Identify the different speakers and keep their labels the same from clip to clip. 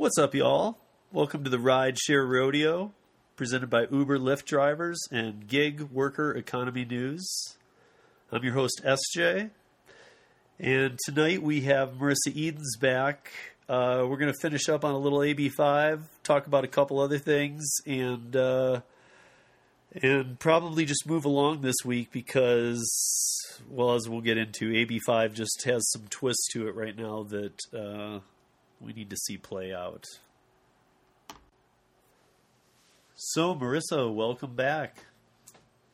Speaker 1: What's up, y'all? Welcome to the Ride Share Rodeo, presented by Uber Lyft drivers and Gig Worker Economy News. I'm your host, SJ, and tonight we have Marissa Edens back. Uh, we're going to finish up on a little AB5, talk about a couple other things, and uh, and probably just move along this week because, well, as we'll get into, AB5 just has some twists to it right now that uh, we need to see play out. So, Marissa, welcome back.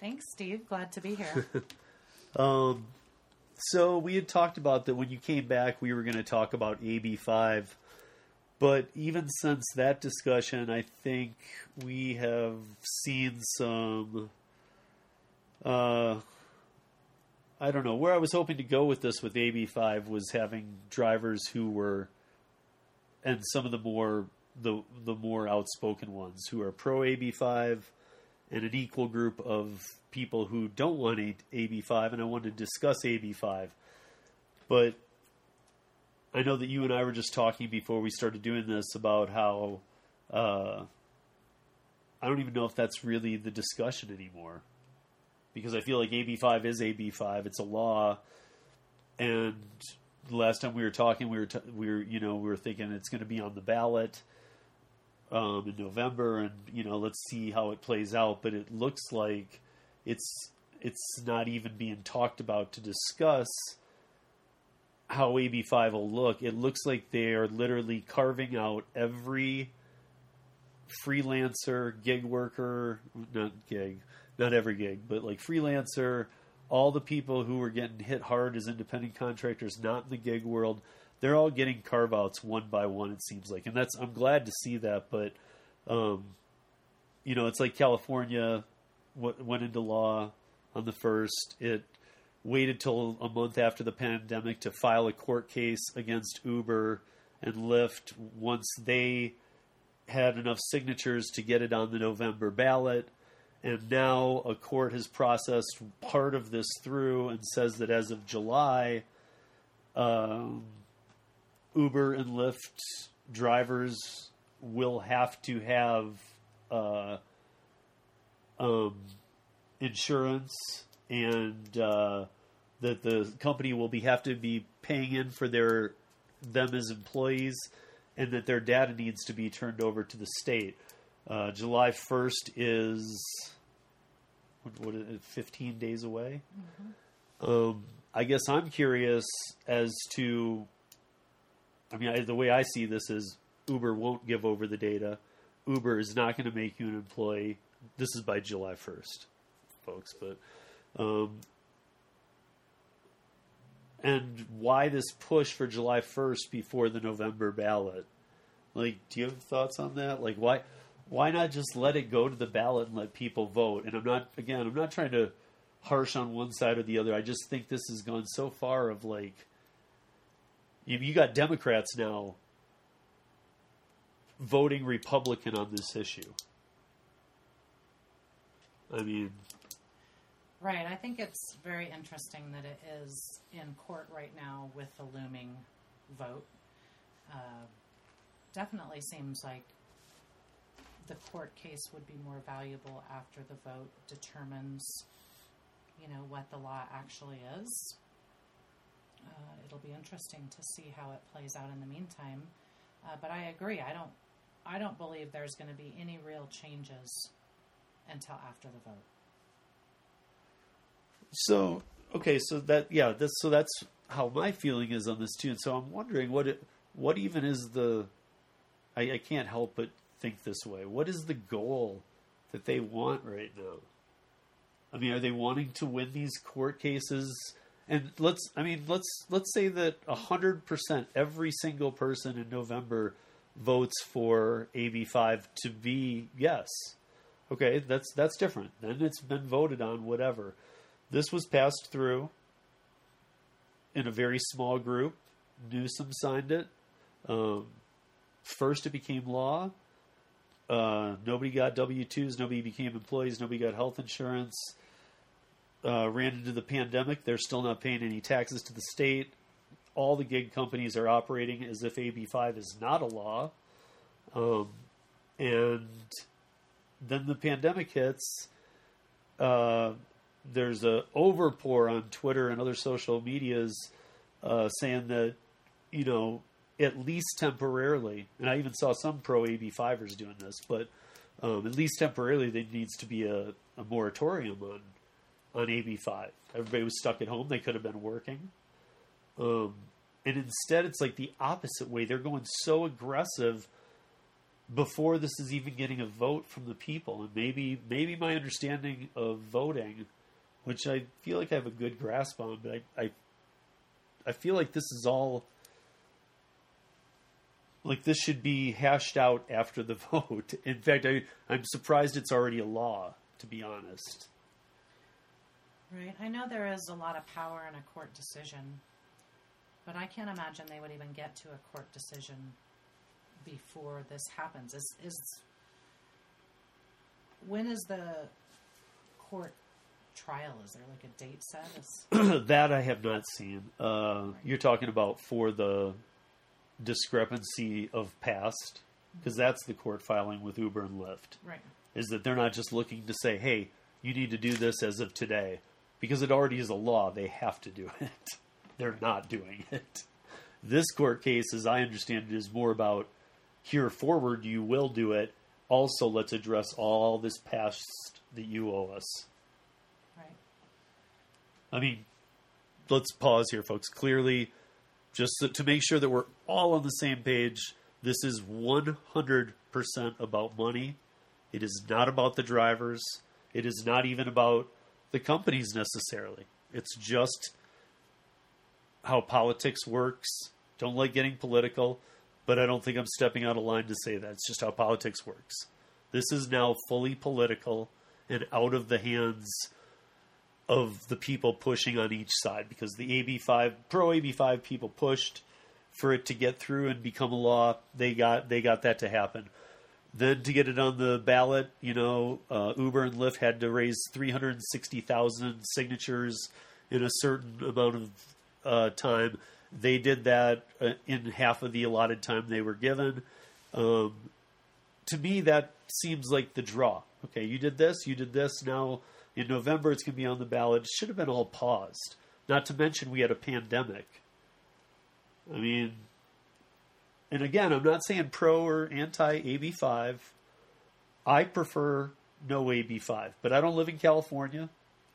Speaker 2: Thanks, Steve. Glad to be here.
Speaker 1: Um, so we had talked about that when you came back, we were going to talk about AB5. But even since that discussion, I think we have seen some. Uh, I don't know where I was hoping to go with this with AB5 was having drivers who were, and some of the more the the more outspoken ones who are pro AB5, and an equal group of people who don't want AB5, and I want to discuss AB5. But I know that you and I were just talking before we started doing this about how uh, I don't even know if that's really the discussion anymore. Because I feel like AB5 is AB5, it's a law, and last time we were talking, we were t- we were you know we were thinking it's going to be on the ballot um, in November, and you know let's see how it plays out. But it looks like it's it's not even being talked about to discuss how AB5 will look. It looks like they are literally carving out every freelancer, gig worker, not gig, not every gig, but like freelancer, all the people who were getting hit hard as independent contractors, not in the gig world, they're all getting carve outs one by one. It seems like, and that's I'm glad to see that. But, um, you know, it's like California w- went into law on the first. It waited till a month after the pandemic to file a court case against Uber and Lyft once they had enough signatures to get it on the November ballot. And now a court has processed part of this through and says that as of July, um, Uber and Lyft drivers will have to have uh, um, insurance, and uh, that the company will be have to be paying in for their them as employees, and that their data needs to be turned over to the state. Uh, July first is what, is it, fifteen days away. Um, I guess I'm curious as to. I mean, I, the way I see this is Uber won't give over the data. Uber is not going to make you an employee. This is by July 1st, folks. But, um, and why this push for July 1st before the November ballot? Like, do you have thoughts on that? Like, why, why not just let it go to the ballot and let people vote? And I'm not, again, I'm not trying to harsh on one side or the other. I just think this has gone so far of like, you, you got Democrats now voting Republican on this issue. I mean,
Speaker 2: right. I think it's very interesting that it is in court right now with the looming vote. Uh, definitely seems like the court case would be more valuable after the vote determines, you know, what the law actually is. Uh, it'll be interesting to see how it plays out in the meantime. Uh, but I agree. I don't. I don't believe there's going to be any real changes until after the vote.
Speaker 1: so okay, so that yeah, that's so that's how my feeling is on this too. And so I'm wondering what it, what even is the I, I can't help but think this way. What is the goal that they want right now? I mean, are they wanting to win these court cases? And let's I mean, let's let's say that hundred percent every single person in November votes for AB five to be yes. Okay, that's that's different. Then it's been voted on, whatever. This was passed through in a very small group. Newsom signed it. Um, first, it became law. Uh, nobody got W twos. Nobody became employees. Nobody got health insurance. Uh, ran into the pandemic. They're still not paying any taxes to the state. All the gig companies are operating as if AB5 is not a law. Um, and then the pandemic hits. Uh, there's a overpour on Twitter and other social medias uh, saying that you know at least temporarily, and I even saw some pro AB5ers doing this, but um, at least temporarily there needs to be a, a moratorium on on AB5. Everybody was stuck at home; they could have been working. Um, and instead, it's like the opposite way. They're going so aggressive before this is even getting a vote from the people. And maybe, maybe my understanding of voting, which I feel like I have a good grasp on, but I, I, I feel like this is all like this should be hashed out after the vote. In fact, I, I'm surprised it's already a law. To be honest.
Speaker 2: Right. I know there is a lot of power in a court decision but I can't imagine they would even get to a court decision before this happens. Is is when is the court trial? Is there like a date set?
Speaker 1: Is... that I have not seen. Uh, right. You're talking about for the discrepancy of past, because that's the court filing with Uber and Lyft.
Speaker 2: Right.
Speaker 1: Is that they're not just looking to say, "Hey, you need to do this as of today," because it already is a law. They have to do it they're not doing it. This court case, as I understand it, is more about here forward, you will do it. Also, let's address all this past that you owe us.
Speaker 2: Right.
Speaker 1: I mean, let's pause here, folks. Clearly, just to make sure that we're all on the same page, this is 100% about money. It is not about the drivers. It is not even about the companies necessarily. It's just how politics works. Don't like getting political, but I don't think I'm stepping out of line to say that. It's just how politics works. This is now fully political and out of the hands of the people pushing on each side because the AB5 pro AB5 people pushed for it to get through and become a law. They got they got that to happen. Then to get it on the ballot, you know, uh, Uber and Lyft had to raise 360,000 signatures in a certain amount of uh, time. They did that uh, in half of the allotted time they were given. Um, to me, that seems like the draw. Okay, you did this, you did this. Now in November, it's going to be on the ballot. It should have been all paused. Not to mention, we had a pandemic. I mean, and again, I'm not saying pro or anti AB5. I prefer no AB5, but I don't live in California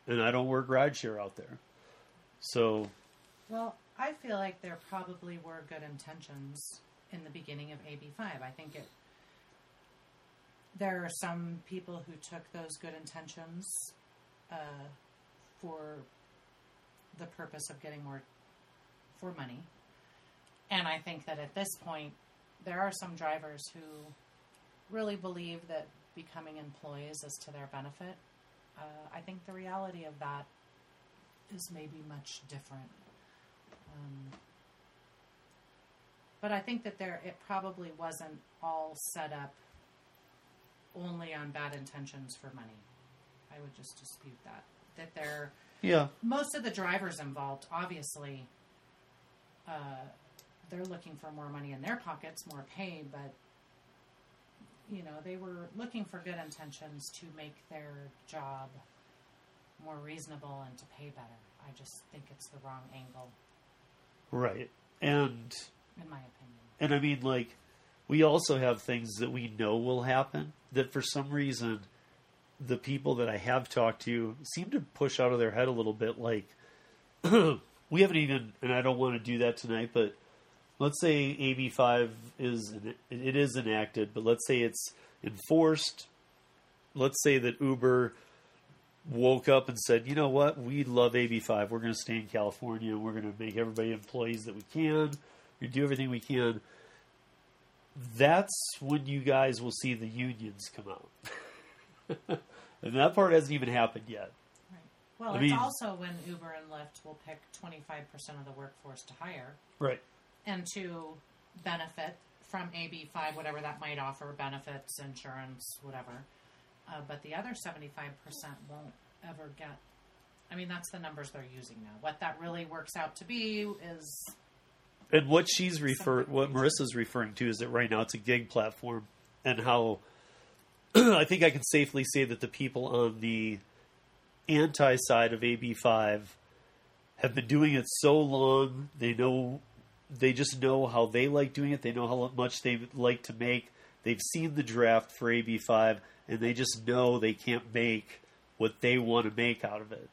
Speaker 1: and I don't work rideshare out there. So
Speaker 2: well, I feel like there probably were good intentions in the beginning of AB5. I think it. There are some people who took those good intentions uh, for the purpose of getting more for money, and I think that at this point, there are some drivers who really believe that becoming employees is to their benefit. Uh, I think the reality of that is maybe much different. Um, but I think that there it probably wasn't all set up only on bad intentions for money. I would just dispute that. That there,
Speaker 1: yeah,
Speaker 2: most of the drivers involved, obviously, uh, they're looking for more money in their pockets, more pay, but you know they were looking for good intentions to make their job more reasonable and to pay better. I just think it's the wrong angle.
Speaker 1: Right. And
Speaker 2: in my opinion.
Speaker 1: And I mean like we also have things that we know will happen that for some reason the people that I have talked to seem to push out of their head a little bit like we haven't even and I don't want to do that tonight but let's say AB5 is it is enacted but let's say it's enforced let's say that Uber woke up and said, you know what, we love AB5. We're going to stay in California. We're going to make everybody employees that we can. We do everything we can. That's when you guys will see the unions come out. and that part hasn't even happened yet.
Speaker 2: Right. Well, I it's mean, also when Uber and Lyft will pick 25% of the workforce to hire.
Speaker 1: Right.
Speaker 2: And to benefit from AB5, whatever that might offer benefits, insurance, whatever uh, but the other 75% won't ever get. I mean, that's the numbers they're using now. What that really works out to be is
Speaker 1: And what she's refer, what Marissa's referring to is that right now it's a gig platform, and how I think I can safely say that the people on the anti side of AB five have been doing it so long. They know, they just know how they like doing it. They know how much they like to make. They've seen the draft for AB five, and they just know they can't make what they want to make out of it.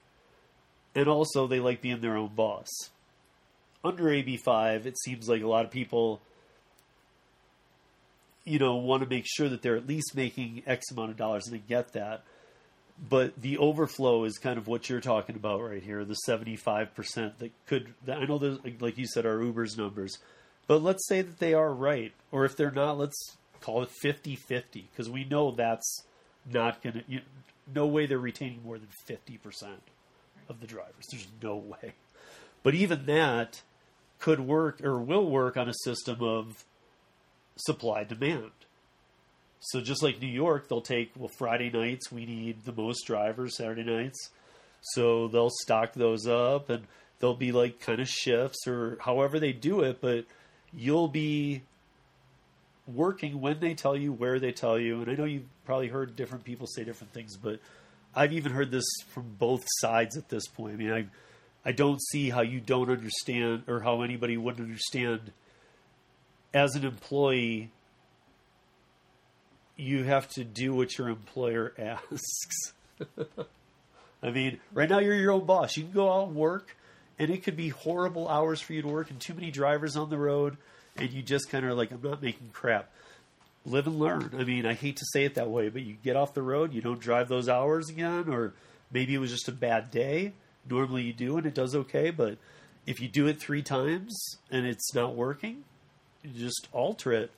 Speaker 1: And also, they like being their own boss under AB5, it seems like a lot of people, you know, want to make sure that they're at least making X amount of dollars, and I get that. But the overflow is kind of what you're talking about right here, the 75% that could, I know, those, like you said, are Uber's numbers. But let's say that they are right. Or if they're not, let's call it 50 50, because we know that's not going to, no way they're retaining more than 50% of the drivers. There's no way. But even that, could work or will work on a system of supply demand. So just like New York, they'll take well Friday nights we need the most drivers, Saturday nights. So they'll stock those up and they'll be like kind of shifts or however they do it, but you'll be working when they tell you, where they tell you. And I know you've probably heard different people say different things, but I've even heard this from both sides at this point. I mean, I I don't see how you don't understand or how anybody wouldn't understand as an employee you have to do what your employer asks. I mean, right now you're your own boss. You can go out and work and it could be horrible hours for you to work and too many drivers on the road and you just kind of like I'm not making crap. Live and learn. I mean, I hate to say it that way, but you get off the road, you don't drive those hours again or maybe it was just a bad day normally you do and it does okay, but if you do it three times and it's not working, just alter it.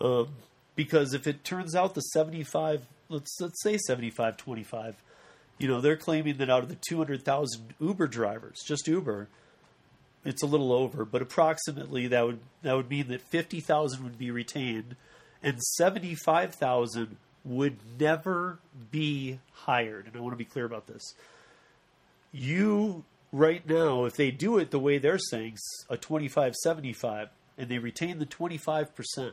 Speaker 1: Um, because if it turns out the 75, let's, let's say 75 25, you know, they're claiming that out of the 200,000 Uber drivers, just Uber, it's a little over, but approximately that would that would mean that 50,000 would be retained and 75,000 would never be hired. And I want to be clear about this you right now, if they do it the way they're saying, a 25 75, and they retain the 25%,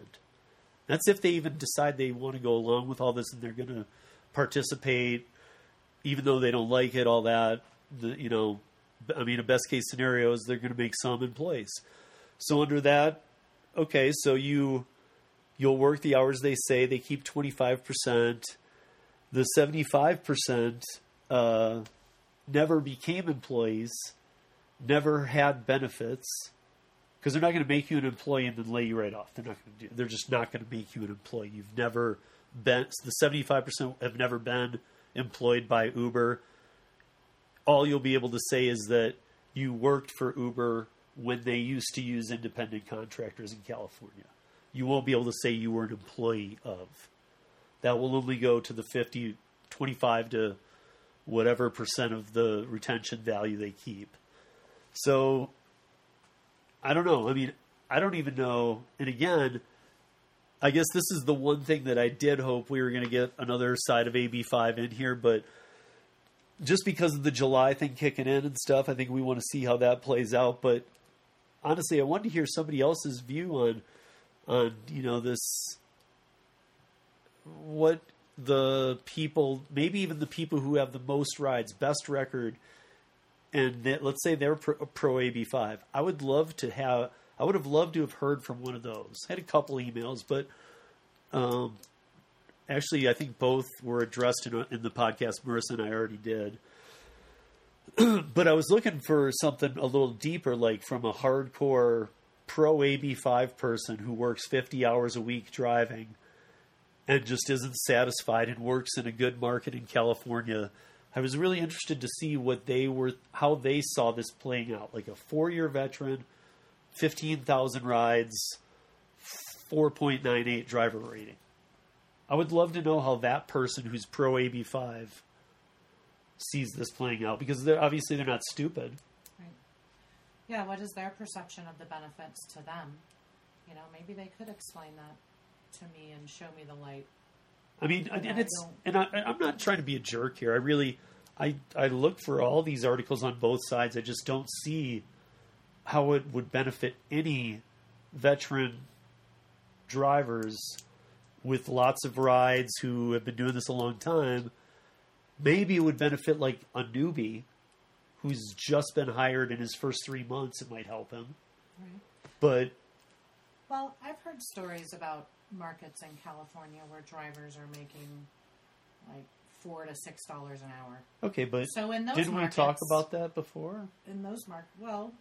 Speaker 1: that's if they even decide they want to go along with all this and they're going to participate, even though they don't like it, all that. The, you know, I mean, a best case scenario is they're going to make some place. So under that, okay, so you you'll work the hours they say. They keep twenty five percent. The seventy five percent uh, never became employees, never had benefits, because they're not going to make you an employee and then lay you right off. They're not going to do. They're just not going to make you an employee. You've never been. The seventy five percent have never been employed by Uber. All you'll be able to say is that you worked for Uber when they used to use independent contractors in California. You won't be able to say you were an employee of. That will only go to the 50, 25 to whatever percent of the retention value they keep. So I don't know. I mean, I don't even know. And again, I guess this is the one thing that I did hope we were going to get another side of AB5 in here, but just because of the July thing kicking in and stuff, I think we want to see how that plays out. But honestly, I wanted to hear somebody else's view on on you know this what the people, maybe even the people who have the most rides, best record, and that, let's say they're pro, pro AB5. I would love to have. I would have loved to have heard from one of those. I had a couple emails, but um, actually, I think both were addressed in, in the podcast. Marissa and I already did. but I was looking for something a little deeper, like from a hardcore pro AB5 person who works 50 hours a week driving and just isn't satisfied and works in a good market in California. I was really interested to see what they were, how they saw this playing out. Like a four-year veteran, fifteen thousand rides, four point nine eight driver rating. I would love to know how that person who's pro AB five sees this playing out because they're obviously they're not stupid.
Speaker 2: Right. Yeah. What is their perception of the benefits to them? You know, maybe they could explain that to me and show me the light.
Speaker 1: I mean, and, and it's and I, I'm not trying to be a jerk here. I really, I I look for all these articles on both sides. I just don't see how it would benefit any veteran drivers with lots of rides who have been doing this a long time. Maybe it would benefit like a newbie who's just been hired in his first three months. It might help him,
Speaker 2: Right.
Speaker 1: but
Speaker 2: Well, I've heard stories about markets in California where drivers are making like four to six dollars an hour.
Speaker 1: okay. But
Speaker 2: So in those
Speaker 1: didn't
Speaker 2: markets,
Speaker 1: we talk about that before?
Speaker 2: in those markets? Well,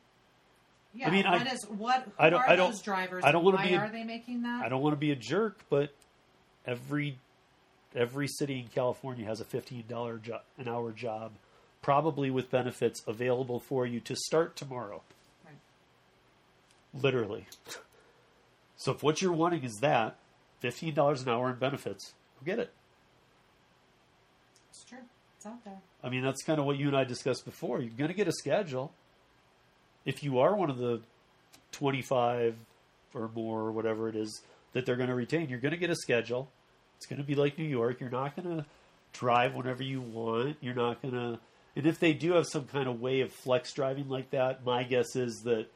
Speaker 2: yeah.
Speaker 1: I mean, I-
Speaker 2: what is what? Who
Speaker 1: I don't-
Speaker 2: are
Speaker 1: I don't-
Speaker 2: those drivers?
Speaker 1: I don't wanna be a-
Speaker 2: are they making that?
Speaker 1: I don't want to be a jerk, but every every city in California has a fifteen dollar jo- an hour job, probably with benefits available for you to start tomorrow.
Speaker 2: Right.
Speaker 1: Literally. So if what you're wanting is that fifteen dollars an hour in benefits, go get it.
Speaker 2: It's true. It's out there.
Speaker 1: I mean, that's kind of what you and I discussed before. You're going to get a schedule. If you are one of the 25 or more, or whatever it is that they're going to retain, you're going to get a schedule. It's going to be like New York. You're not going to drive whenever you want. You're not going to. And if they do have some kind of way of flex driving like that, my guess is that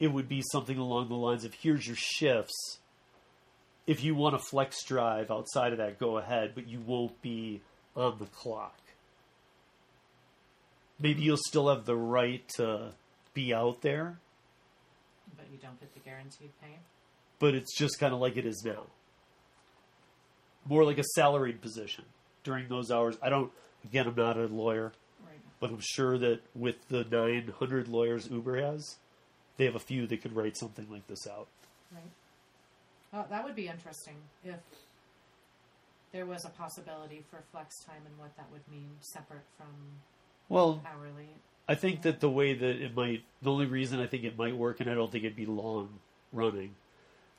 Speaker 1: it would be something along the lines of here's your shifts. If you want to flex drive outside of that, go ahead, but you won't be on the clock. Maybe you'll still have the right to be out there,
Speaker 2: But you don't get the guaranteed pay.
Speaker 1: but it's just kind of like it is now. More like a salaried position during those hours. I don't, again, I'm not a lawyer,
Speaker 2: Right.
Speaker 1: but I'm sure that with the 900 lawyers Uber has, they have a few that could write something like this out.
Speaker 2: Right. Well, that would be interesting if there was a possibility for flex time and what that would mean separate from
Speaker 1: Well,
Speaker 2: hourly.
Speaker 1: I think that the way that it might, the only reason I think it might work, and I don't think it'd be long running,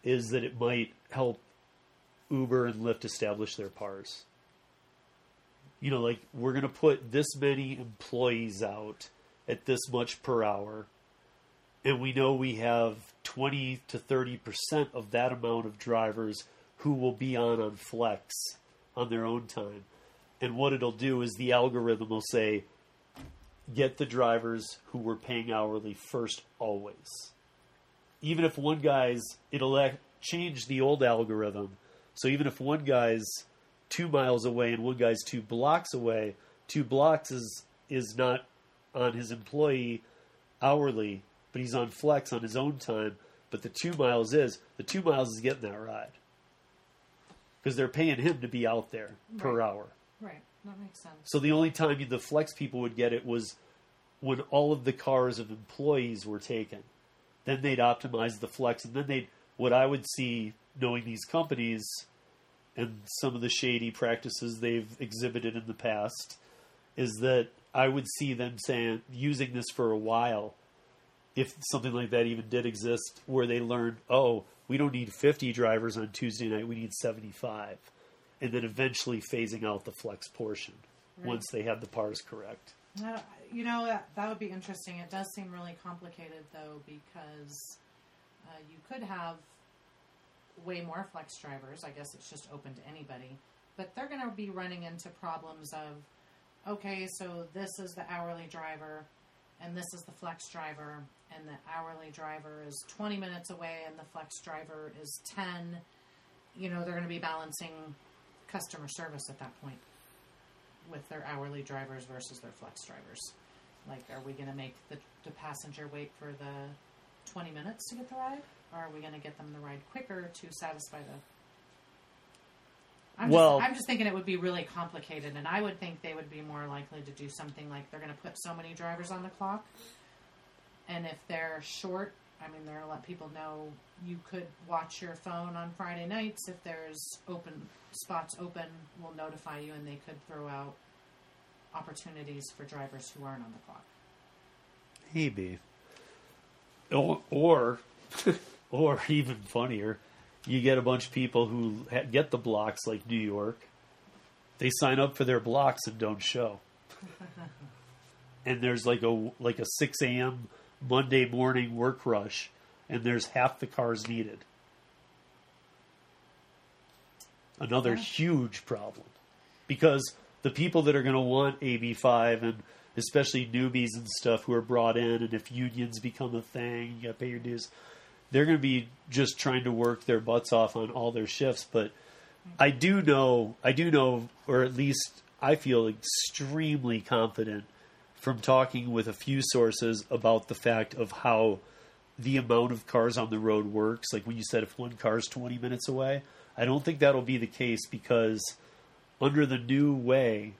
Speaker 1: is that it might help Uber and Lyft establish their pars. You know, like we're going to put this many employees out at this much per hour, and we know we have 20 to 30% of that amount of drivers who will be on on flex on their own time. And what it'll do is the algorithm will say, get the drivers who were paying hourly first always. Even if one guy's, it'll change the old algorithm. So even if one guy's two miles away and one guy's two blocks away, two blocks is is not on his employee hourly, but he's on flex on his own time. But the two miles is the two miles is getting that ride because they're paying him to be out there per hour.
Speaker 2: Right. That makes sense.
Speaker 1: So the only time the flex people would get it was when all of the cars of employees were taken. Then they'd optimize the flex, and then they'd what I would see knowing these companies and some of the shady practices they've exhibited in the past is that I would see them saying using this for a while if something like that even did exist where they learned oh we don't need 50 drivers on Tuesday night we need 75 and then eventually phasing out the flex portion
Speaker 2: Right.
Speaker 1: once they had the pars correct
Speaker 2: Uh, you know, that, that would be interesting. It does seem really complicated, though, because uh, you could have way more flex drivers. I guess it's just open to anybody. But they're going to be running into problems of, okay, so this is the hourly driver, and this is the flex driver, and the hourly driver is 20 minutes away, and the flex driver is 10. You know, they're going to be balancing customer service at that point with their hourly drivers versus their flex drivers. Like, are we going to make the, the passenger wait for the 20 minutes to get the ride? Or are we going to get them the ride quicker to satisfy the. I'm,
Speaker 1: Well-
Speaker 2: just, I'm just thinking it would be really complicated, and I would think they would be more likely to do something like they're going to put so many drivers on the clock, and if they're short, I mean, they're going to let people know you could watch your phone on Friday nights if there's open spots open. We'll notify you, and they could throw out opportunities for drivers who aren't on the clock.
Speaker 1: maybe or or, or even funnier you get a bunch of people who ha- get the blocks like New York they sign up for their blocks and don't show and there's like a like a 6 a.m monday morning work rush and there's half the cars needed another
Speaker 2: Yeah.
Speaker 1: huge problem because the people that are going to want ab5 and especially newbies and stuff who are brought in, and if unions become a thing, you got to pay your dues. They're going to be just trying to work their butts off on all their shifts. But I do know, I do know, or at least I feel extremely confident from talking with a few sources about the fact of how the amount of cars on the road works. Like when you said, if one car is 20 minutes away, I don't think that'll be the case because under the new way,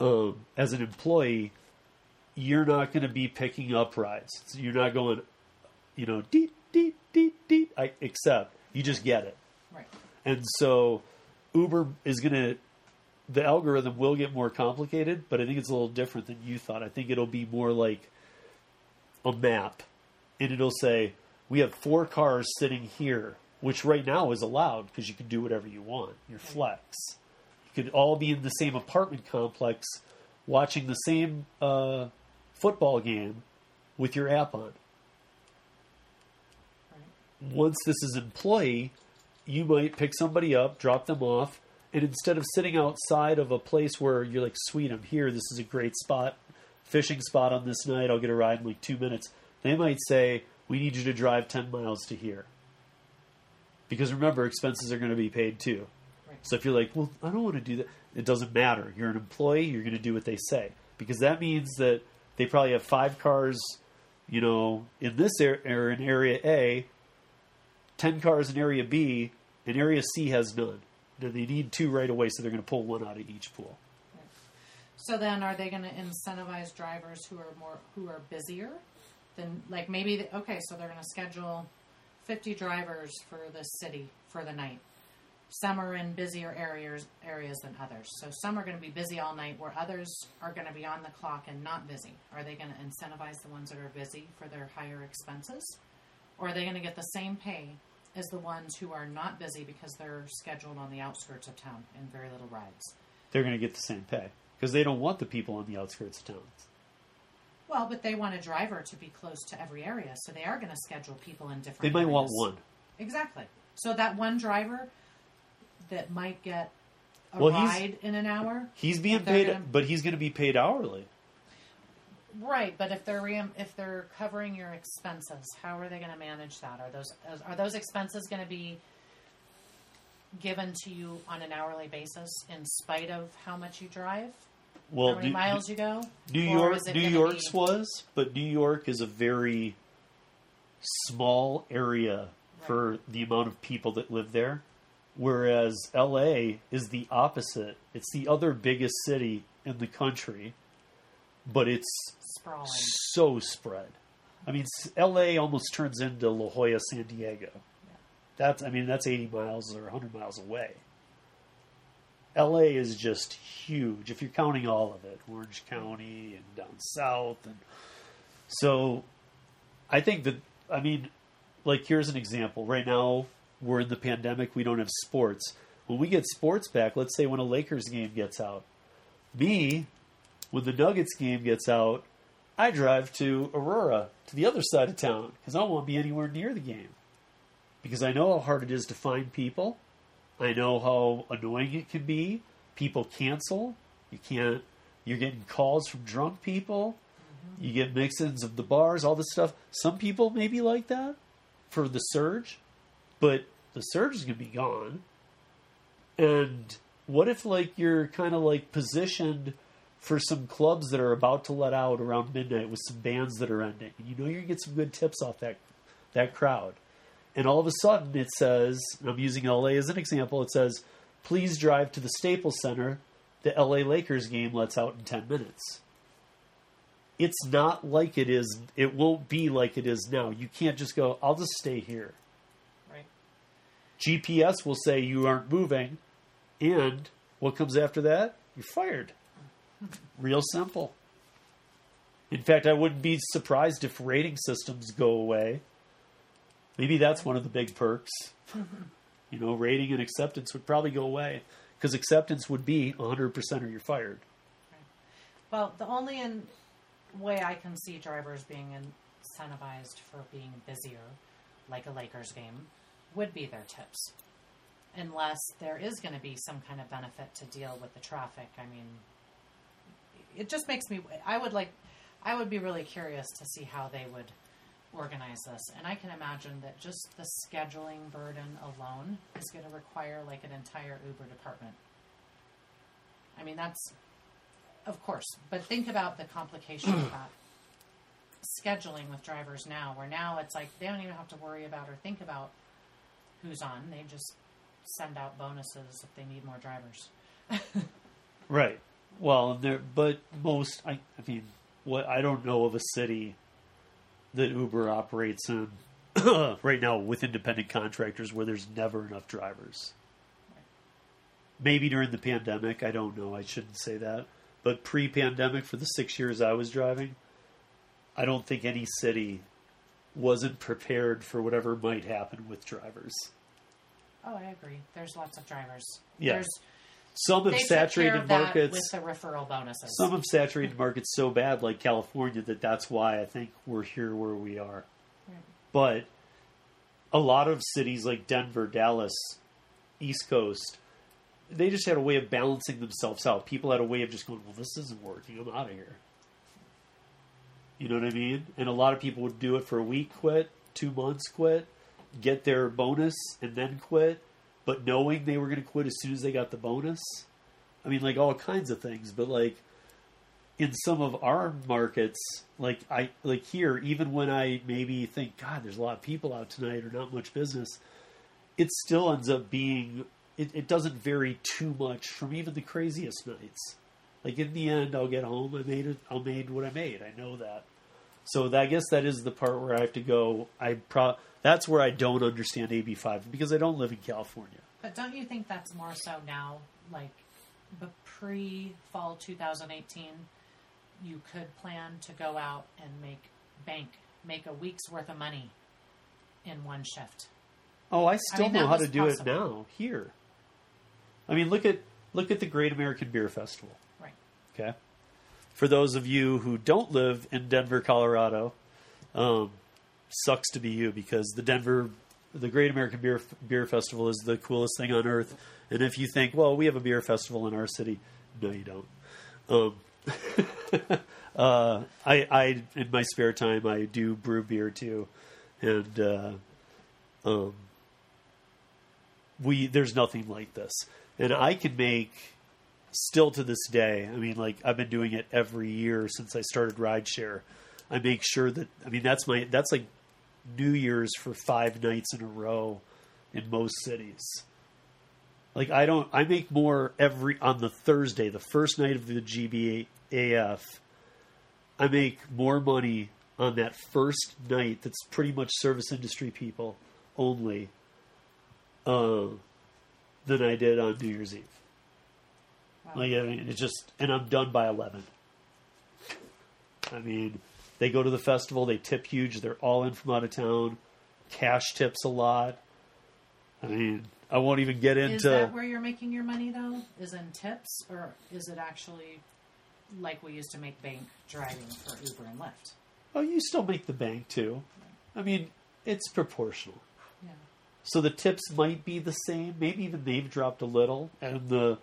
Speaker 1: um, as an employee, you're not going to be picking up rides. So you're not going, you know, deet, deet, deet, deet, I, except you just get it.
Speaker 2: Right.
Speaker 1: And so Uber is going to, the algorithm will get more complicated, but I think it's a little different than you thought. I think it'll be more like a map, and it'll say, we have four cars sitting here, which right now is allowed because you can do whatever you want. Your flex. You could all be in the same apartment complex watching the same uh, football game with your app on. Once this is employee, you might pick somebody up, drop them off, and instead of sitting outside of a place where you're like, sweet, I'm here, this is a great spot, fishing spot on this night, I'll get a ride in like two minutes, they might say, we need you to drive 10 miles to here. Because remember, expenses are going to be paid too.
Speaker 2: Right.
Speaker 1: So if you're like, well, I don't want to do that, it doesn't matter. You're an employee, you're going to do what they say. Because that means that they probably have five cars, you know, in this area, or in area A, 10 cars in area B, and area C has none. Now, they need two right away, so they're going to pull one out of each pool.
Speaker 2: So then, are they going to incentivize drivers who are more who are busier? Than like maybe the, okay, so they're going to schedule fifty drivers for the city for the night. Some are in busier areas areas than others. So some are going to be busy all night, where others are going to be on the clock and not busy. Are they going to incentivize the ones that are busy for their higher expenses, or are they going to get the same pay as the ones who are not busy because they're scheduled on the outskirts of town and very little rides?
Speaker 1: They're going to get the same pay because they don't want the people on the outskirts of town.
Speaker 2: Well, but they want a driver to be close to every area, so they are going to schedule people in different.
Speaker 1: They might want one.
Speaker 2: Exactly. So that one driver that might get a
Speaker 1: Well, he's-
Speaker 2: ride in an hour.
Speaker 1: He's being
Speaker 2: they're
Speaker 1: paid,
Speaker 2: gonna-
Speaker 1: but he's going to be paid hourly.
Speaker 2: Right, but if they're ream- if they're covering your expenses, how are they going to manage that? Are those uh, are those expenses going to be given to you on an hourly basis in spite of how much you drive,
Speaker 1: Well,
Speaker 2: how many
Speaker 1: New-
Speaker 2: miles you go?
Speaker 1: New York, New York's
Speaker 2: be-
Speaker 1: was, but New York is a very small area for the amount of people that live there, whereas LA is the opposite. It's the other biggest city in the country, but it's
Speaker 2: sprawling.
Speaker 1: so spread. I mean, LA almost turns into La Jolla, San Diego. That's, I mean, that's 80 miles or 100 miles away. LA is just huge if you're counting all of it, Orange County and down south, and so I think that I mean, like here's an example. Right now we're in the pandemic. We don't have sports. When we get sports back, let's say when a Lakers game gets out, me when the Nuggets game gets out, I drive to Aurora to the other side of town because I don't want to be anywhere near the game because I know how hard it is to find people. I know how annoying it can be. People cancel. You can't. You're getting calls from drunk people. Mm-hmm. You get mix-ins of the bars, all this stuff. Some people maybe like that for the surge, but the surge is going to be gone. And what if like you're kind of like positioned for some clubs that are about to let out around midnight with some bands that are ending, and you know you're gonna get some good tips off that that crowd. And all of a sudden it says, and I'm using LA as an example, it says, please drive to the Staples Center. The LA Lakers game lets out in 10 minutes. It's not like it is, it won't be like it is now. You can't just go, I'll just stay here.
Speaker 2: Right.
Speaker 1: GPS will say you aren't moving, and what comes after that? You're fired. Real simple. In fact, I wouldn't be surprised if rating systems go away. Maybe that's one of the big perks. you know, rating and acceptance would probably go away because acceptance would be 100% or you're fired.
Speaker 2: Well, the only in way I can see drivers being incentivized for being busier, like a Lakers game, would be their tips. Unless there is going to be some kind of benefit to deal with the traffic. I mean, it just makes me. I would like, I would be really curious to see how they would organize this, and I can imagine that just the scheduling burden alone is going to require like an entire Uber department. I mean, that's of course, but think about the complication of that scheduling with drivers now, where now it's like they don't even have to worry about or think about who's on. They just send out bonuses if they need more drivers.
Speaker 1: Right. Well, and there, but most, I, I mean, what I don't know of a city that Uber operates in right now with independent contractors where there's never enough drivers. Maybe during the pandemic, I don't know. I shouldn't say that. But pre-pandemic, for the six years I was driving, I don't think any city wasn't prepared for whatever might happen with drivers.
Speaker 2: Oh, I agree. There's lots of drivers.
Speaker 1: Yeah.
Speaker 2: There's,
Speaker 1: Some have saturated markets.
Speaker 2: with the referral bonuses.
Speaker 1: Some have saturated markets so bad, like California, that that's why I think we're here where we are.
Speaker 2: Right.
Speaker 1: But a lot of cities like Denver, Dallas, East Coast, they just had a way of balancing themselves out. People had a way of just going, well, this isn't working. I'm out of here. You know what I mean? And a lot of people would do it for a week, quit, two months, quit, get their bonus, and then quit, but knowing they were going to quit as soon as they got the bonus. I mean, like all kinds of things, but like in some of our markets, like I like here, even when I maybe think, God, there's a lot of people out tonight or not much business, it still ends up being it, it doesn't vary too much from even the craziest nights. Like in the end, I'll get home. I made it. I made what I made. I know that. So that, I guess that is the part where I have to go. I pro. That's where I don't understand AB five because I don't live in California.
Speaker 2: But don't you think that's more so now, like, but pre fall 2018, you could plan to go out and make bank, make a week's worth of money in one shift.
Speaker 1: Oh, I still
Speaker 2: mean,
Speaker 1: know how to do it now here. I mean, look at look at the Great American Beer Festival.
Speaker 2: Right.
Speaker 1: Okay. For those of you who don't live in Denver, Colorado, um, sucks to be you because the Denver, the Great American Beer Beer Festival is the coolest thing on earth. And if you think, well, we have a beer festival in our city, no, you don't. Um, uh, I, I, in my spare time, I do brew beer too, and uh, um, we there's nothing like this, and I can make still to this day. I mean, like I've been doing it every year since I started rideshare. I make sure that I mean that's my that's like New Year's for five nights in a row in most cities. Like I don't I make more every on the Thursday, the first night of the GBAF. I make more money on that first night that's pretty much service industry people only uh, than I did on New Year's Eve. Like I mean, it's just, and I'm done by eleven. I mean, they go to the festival, they tip huge. They're all in from out of town. Cash tips a lot. I mean, I won't even get into.
Speaker 2: Is that where you're making your money though? Is in tips, or is it actually like we used to make bank driving for Uber and Lyft?
Speaker 1: oh, you still make the bank too. I mean, it's proportional.
Speaker 2: Yeah.
Speaker 1: So the tips might be the same. Maybe even they've dropped a little, and the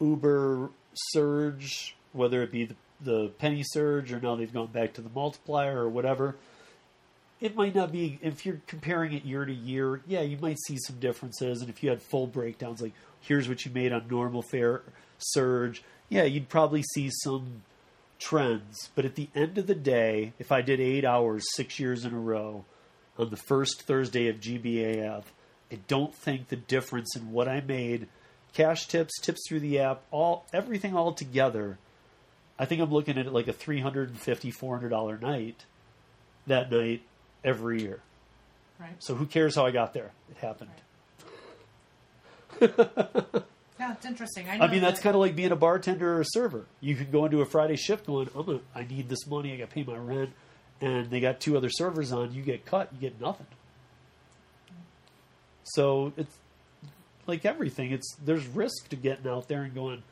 Speaker 1: Uber surge, whether it be the, the penny surge or now they've gone back to the multiplier or whatever. It might not be if you're comparing it year to year. Yeah, you might see some differences, and if you had full breakdowns, like here's what you made on normal fare surge, yeah, you'd probably see some trends. But at the end of the day, if I did eight hours six years in a row on the first Thursday of GBAF, I don't think the difference in what I made, cash tips, tips through the app, all everything all together, I think I'm looking at it like a $350, $400 night that night every year.
Speaker 2: Right.
Speaker 1: So who cares how I got there? It happened.
Speaker 2: Yeah, it's interesting. I,
Speaker 1: I mean, that's kind of like being a bartender or a server. You can go into a Friday shift going, I'm gonna, I need this money. I got to pay my rent, and they got two other servers on. You get cut. You get nothing. So it's like everything. It's there's risk to getting out there and going.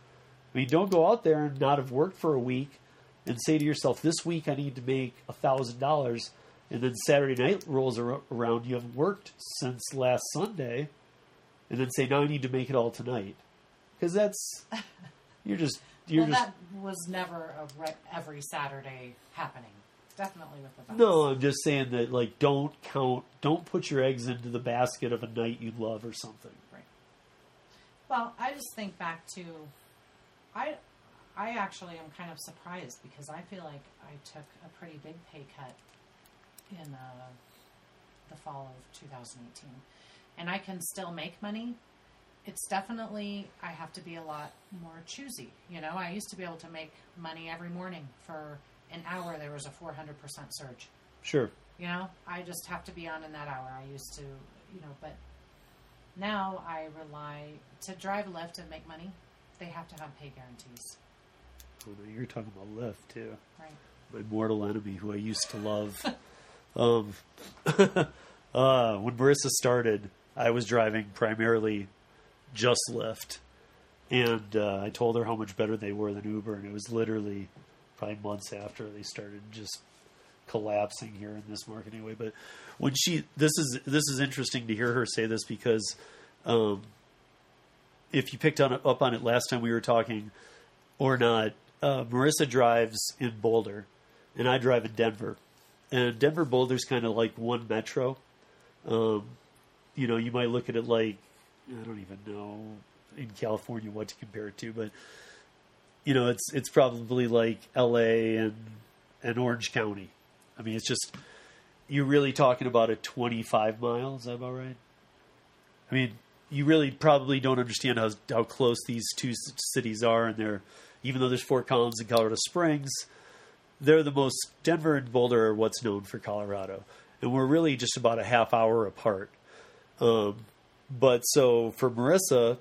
Speaker 1: I mean, don't go out there and not have worked for a week and say to yourself, "This week I need to make a thousand dollars," and then Saturday night rolls around. You haven't worked since last Sunday, and then say, "Now I need to make it all tonight," because that's you're just you're
Speaker 2: well,
Speaker 1: just
Speaker 2: that was never a re- every Saturday happening. Definitely with the
Speaker 1: no. I'm just saying that like don't count, don't put your eggs into the basket of a night you love or something.
Speaker 2: Well, I just think back to, I, I actually am kind of surprised because I feel like I took a pretty big pay cut in uh, the fall of 2018, and I can still make money. It's definitely I have to be a lot more choosy. You know, I used to be able to make money every morning for an hour. There was a 400 percent surge.
Speaker 1: Sure.
Speaker 2: You know, I just have to be on in that hour. I used to, you know, but now I rely to drive Lyft and make money. They have to have pay guarantees,
Speaker 1: Oh, no, you're talking about Lyft too.
Speaker 2: right?
Speaker 1: my mortal enemy who I used to love. um, uh, when Marissa started, I was driving primarily just Lyft, and uh, I told her how much better they were than Uber, and it was literally probably months after they started just collapsing here in this market anyway. But when she, this is this is interesting to hear her say this because um, if you picked on up on it last time we were talking or not, uh, Marissa drives in Boulder, and I drive in Denver. And Denver Boulder's kind of like one metro. Um, you know, you might look at it like I don't even know in California what to compare it to, but you know, it's it's probably like L.A. and and Orange County. I mean, it's just you're really talking about a 25 miles. Is that about right? I mean, you really probably don't understand how how close these two cities are, and they're even though there's Fort Collins and Colorado Springs, they're the most Denver and Boulder are what's known for Colorado, and we're really just about a half hour apart. Um, but so for Marissa,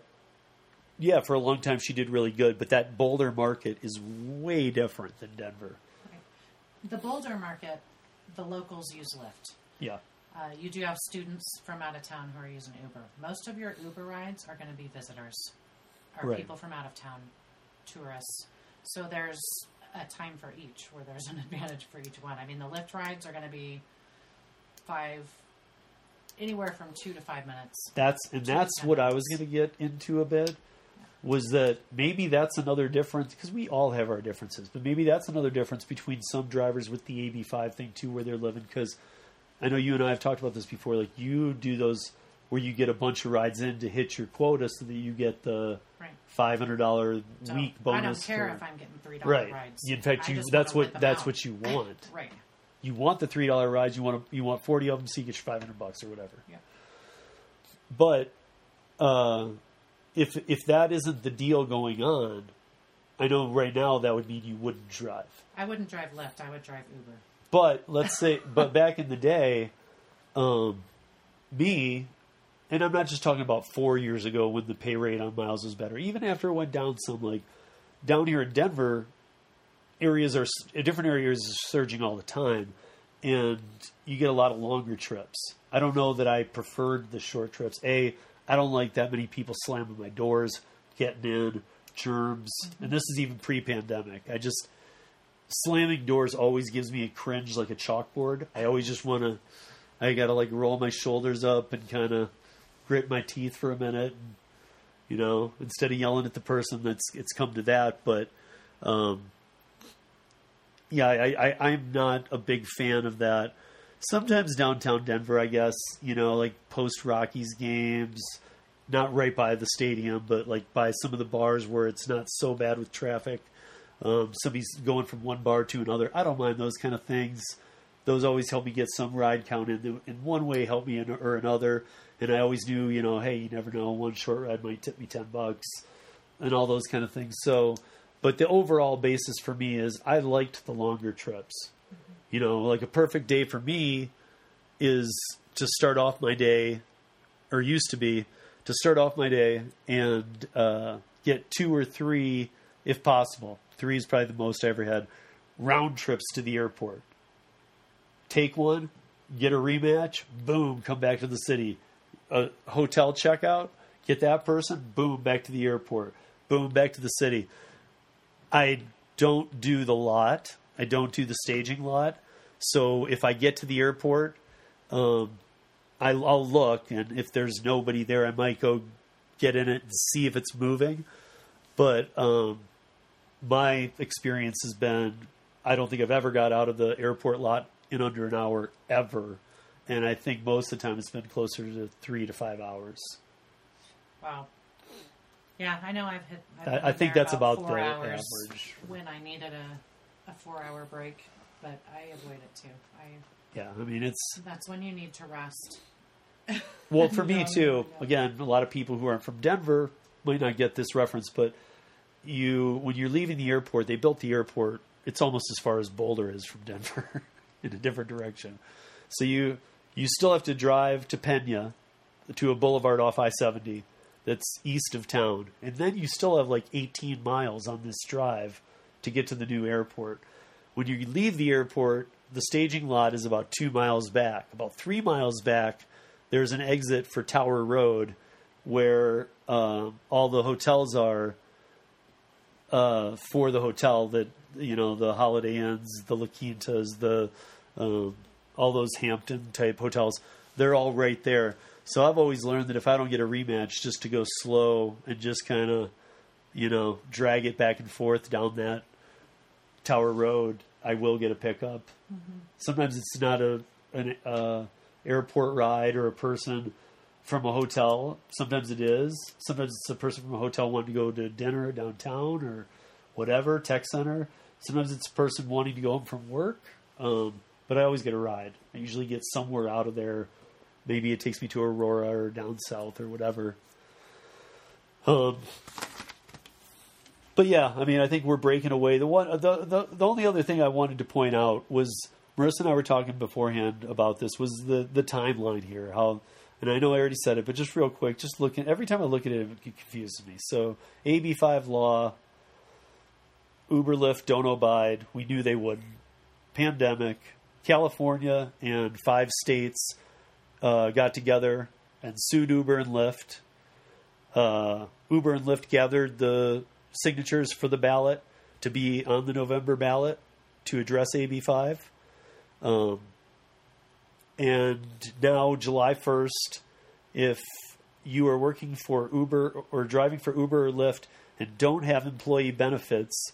Speaker 1: yeah, for a long time she did really good, but that Boulder market is way different than Denver.
Speaker 2: The Boulder market, the locals use Lyft.
Speaker 1: Yeah,
Speaker 2: Uh, you do have students from out of town who are using Uber. Most of your Uber rides are going to be visitors, or
Speaker 1: Right.
Speaker 2: people from out of town, tourists. So there's a time for each, where there's an advantage for each one. I mean, the Lyft rides are going to be five, anywhere from two to five minutes.
Speaker 1: that's and that's what I was going to get into a bit. Was that maybe that's another difference because we all have our differences, but maybe that's another difference between some drivers with the AB5 thing too, where they're living. Because I know you and I have talked about this before. Like you do those where you get a bunch of rides in to hit your quota, so that you get the
Speaker 2: Right.
Speaker 1: five hundred dollar
Speaker 2: So
Speaker 1: week bonus.
Speaker 2: I don't care
Speaker 1: for-
Speaker 2: if I'm getting three dollar
Speaker 1: right.
Speaker 2: rides.
Speaker 1: In fact, you, that's what that's
Speaker 2: out.
Speaker 1: what you want.
Speaker 2: Right.
Speaker 1: You want the three dollar rides. You want to, you want forty of them, so you get your five hundred bucks or whatever.
Speaker 2: Yeah.
Speaker 1: But uh, if if that isn't the deal going on, I know right now that would mean you wouldn't drive.
Speaker 2: I wouldn't drive Lyft. I would drive Uber.
Speaker 1: But let's say, but back in the day, um, me, and I'm not just talking about four years ago when the pay rate on miles was better. Even after it went down some, like down here in Denver, areas are different areas are surging all the time, and you get a lot of longer trips. I don't know that I preferred the short trips. A, I don't like that many people slamming my doors, getting in, germs, and this is even pre-pandemic. I just slamming doors always gives me a cringe like a chalkboard. I always just want to, I got to like roll my shoulders up and kind of grit my teeth for a minute. And, you know, instead of yelling at the person that's it's come to that. But, um, yeah, I, I, I'm not a big fan of that. Sometimes downtown Denver, I guess, you know, like post Rockies games, not right by the stadium, but like by some of the bars where it's not so bad with traffic um, somebody's going from one bar to another. I don't mind those kind of things. Those always help me get some ride count in, in one way, help me in or another. And I always knew, you know, hey, you never know, one short ride might tip me ten bucks, and all those kind of things. So, but the overall basis for me is I liked the longer trips. You know, like a perfect day for me is to start off my day, or used to be to start off my day and uh, get two or three, if possible. Three is probably the most I ever had. Round trips to the airport. Take one, get a rematch, boom, come back to the city. A hotel checkout, get that person, boom, back to the airport, boom, back to the city. I don't do the lot. I don't do the staging lot. So if I get to the airport, um, I, I'll look, and if there's nobody there, I might go get in it and see if it's moving. But um, my experience has been I don't think I've ever got out of the airport lot in under an hour ever, and I think most of the time it's been closer to three to five hours.
Speaker 2: Wow. Yeah, I know I've hit. I've
Speaker 1: I- I think that's
Speaker 2: about
Speaker 1: about
Speaker 2: four
Speaker 1: the average.
Speaker 2: when I needed a, a four-hour break, but I avoid it too. I
Speaker 1: Yeah, I mean it's
Speaker 2: that's when you need to rest.
Speaker 1: Well, for me too. Again, a lot of people who aren't from Denver might not get this reference, but you when you're leaving the airport, they built the airport. It's almost as far as Boulder is from Denver, in a different direction. So you you still have to drive to Pena, to a boulevard off I seventy that's east of town, and then you still have like 18 miles on this drive to get to the new airport. When you leave the airport, the staging lot is about two miles back. About three miles back, there's an exit for Tower Road where um, all the hotels are uh, for the hotel that, you know, the Holiday Inns, the La Quintas, the, um, all those Hampton type hotels, they're all right there. So I've always learned that if I don't get a rematch, just to go slow and just kind of, you know, drag it back and forth down that Tower Road, I will get a pickup. Sometimes it's not a an uh, airport ride or a person from a hotel. Sometimes it is. Sometimes it's a person from a hotel wanting to go to dinner downtown or whatever tech center. Sometimes it's a person wanting to go home from work. Um, but I always get a ride. I usually get somewhere out of there. Maybe it takes me to Aurora or down south or whatever. Um, but yeah, I mean, I think we're breaking away. The one, the, the the only other thing I wanted to point out was Marissa and I were talking beforehand about this was the the timeline here. How, and I know I already said it, but just real quick, just looking every time I look at it, it confuses me. So AB five law, Uber, Lyft don't abide. We knew they wouldn't. Pandemic, California and five states uh, got together and sued Uber and Lyft. Uh, Uber and Lyft gathered the signatures for the ballot to be on the November ballot to address AB5. Um, and now, July 1st, if you are working for Uber or driving for Uber or Lyft and don't have employee benefits,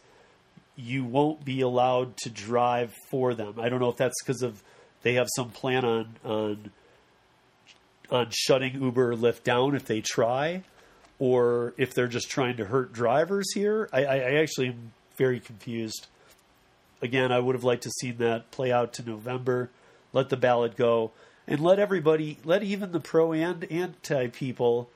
Speaker 1: you won't be allowed to drive for them. I don't know if that's because of they have some plan on on on shutting Uber or Lyft down if they try, or if they're just trying to hurt drivers here. I, I, I actually am very confused. Again, I would have liked to seen that play out to November, let the ballot go, and let everybody, let even the pro and anti people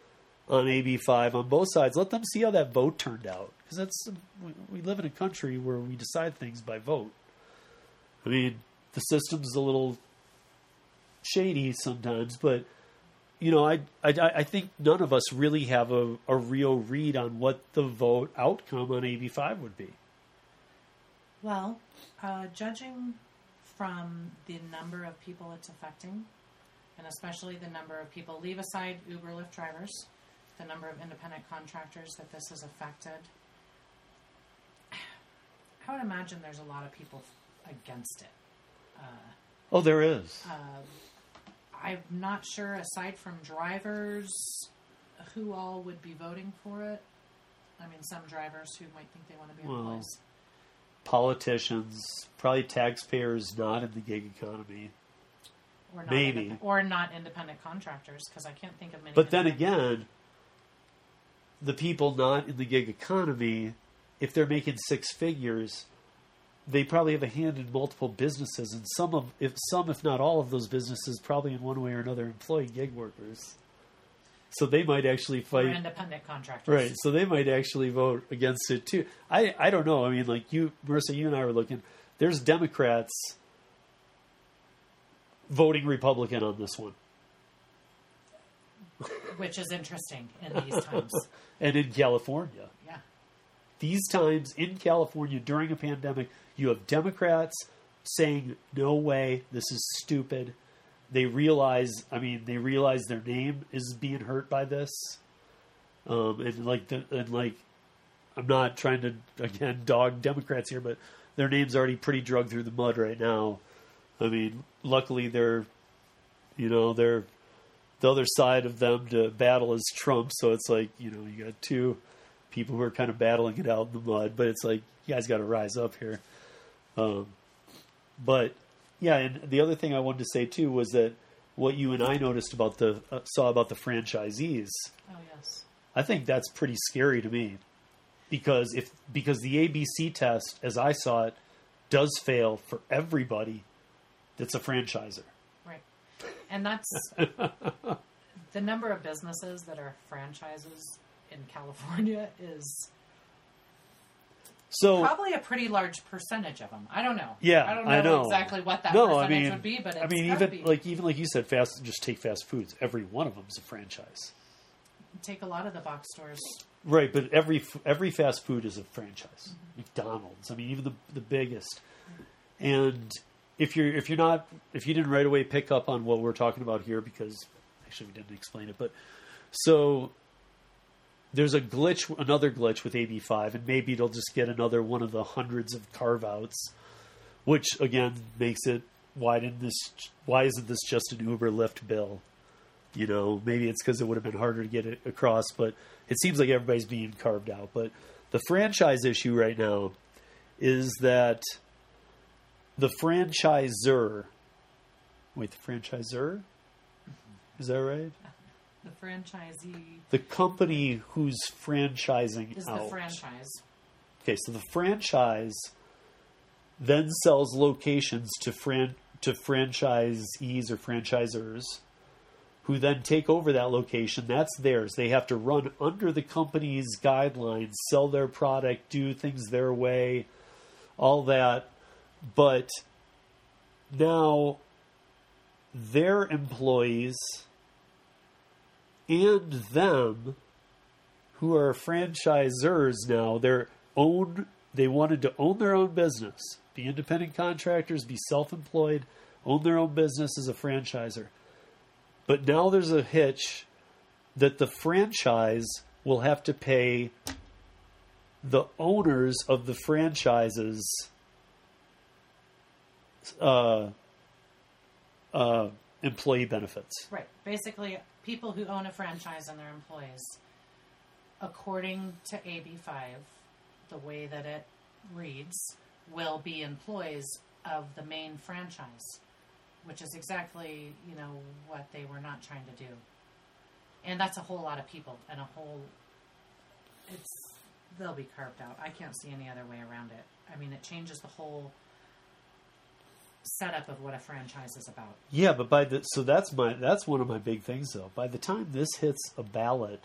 Speaker 1: on AB5 on both sides, let them see how that vote turned out. Because that's we, we live in a country where we decide things by vote. I mean, the system's a little shady sometimes, but you know, I, I I think none of us really have a, a real read on what the vote outcome on AB five would be.
Speaker 2: Well, uh, judging from the number of people it's affecting, and especially the number of people, leave aside Uber Lyft drivers, the number of independent contractors that this has affected, I would imagine there's a lot of people against it.
Speaker 1: Oh, there is.
Speaker 2: I'm not sure, aside from drivers, who all would be voting for it. I mean, some drivers who might think they want to be
Speaker 1: Well. Politicians, probably taxpayers not in the gig economy.
Speaker 2: Or not
Speaker 1: maybe.
Speaker 2: indep- or not independent contractors, because I can't think of many.
Speaker 1: But then
Speaker 2: independent-
Speaker 1: again, the people not in the gig economy, if they're making six figures, they probably have a hand in multiple businesses, and some of, if some, if not all of those businesses, probably in one way or another employ gig workers. So they might actually
Speaker 2: or
Speaker 1: fight.
Speaker 2: independent contractors,
Speaker 1: Right. So they might actually vote against it too. I I don't know. I mean, like you, Marissa, you and I were looking. There's Democrats voting Republican on this one,
Speaker 2: which is interesting in these times.
Speaker 1: and in California,
Speaker 2: yeah,
Speaker 1: these times in California during a pandemic, you have Democrats saying, "No way, this is stupid." They realize, I mean, they realize their name is being hurt by this, um, and like, the, and like, I'm not trying to again dog Democrats here, but their name's already pretty drugged through the mud right now. I mean, luckily they're, you know, they're the other side of them to battle is Trump, so it's like you know you got two people who are kind of battling it out in the mud. But it's like you guys got to rise up here. Um, but yeah, and the other thing I wanted to say too was that what you and I noticed about the uh, saw about the franchisees.
Speaker 2: Oh yes.
Speaker 1: I think that's pretty scary to me because if because the ABC test, as I saw it, does fail for everybody that's a franchiser.
Speaker 2: Right. And that's the number of businesses that are franchises in California is
Speaker 1: So
Speaker 2: probably a pretty large percentage of them. I don't know.
Speaker 1: Yeah,
Speaker 2: I don't know,
Speaker 1: I know.
Speaker 2: exactly what that
Speaker 1: no, I
Speaker 2: percentage
Speaker 1: mean,
Speaker 2: would be, but it's
Speaker 1: I mean, even
Speaker 2: be.
Speaker 1: like even like you said, fast. Just take fast foods. Every one of them is a franchise,
Speaker 2: take a lot of the box stores.
Speaker 1: right? But every every fast food is a franchise.
Speaker 2: Mm-hmm.
Speaker 1: McDonald's. I mean, even the the biggest. And if you're if you're not if you didn't right away pick up on what we're talking about here, because actually we didn't explain it, but so there's a glitch, another glitch with AB5, and maybe it'll just get another one of the hundreds of carve outs, which again makes it why didn't this? Why isn't this just an Uber Lyft bill? You know, maybe it's because it would have been harder to get it across, but it seems like everybody's being carved out. But the franchise issue right now is that the franchisor. Wait, the franchisor? Is that right?
Speaker 2: The franchisee
Speaker 1: The company who's franchising
Speaker 2: is
Speaker 1: out.
Speaker 2: the franchise.
Speaker 1: Okay, so the franchise then sells locations to fran- to franchisees or franchisors who then take over that location. That's theirs. They have to run under the company's guidelines, sell their product, do things their way, all that. But now their employees and them who are franchisors now, their own they wanted to own their own business, be independent contractors, be self-employed, own their own business as a franchiser. But now there's a hitch that the franchise will have to pay the owners of the franchises uh, uh, employee benefits.
Speaker 2: Right. Basically, people who own a franchise and their employees, according to AB5, the way that it reads, will be employees of the main franchise, which is exactly, you know, what they were not trying to do. And that's a whole lot of people and a whole it's they'll be carved out. I can't see any other way around it. I mean, it changes the whole setup of what a franchise is about.
Speaker 1: Yeah, but by the so that's my that's one of my big things though. By the time this hits a ballot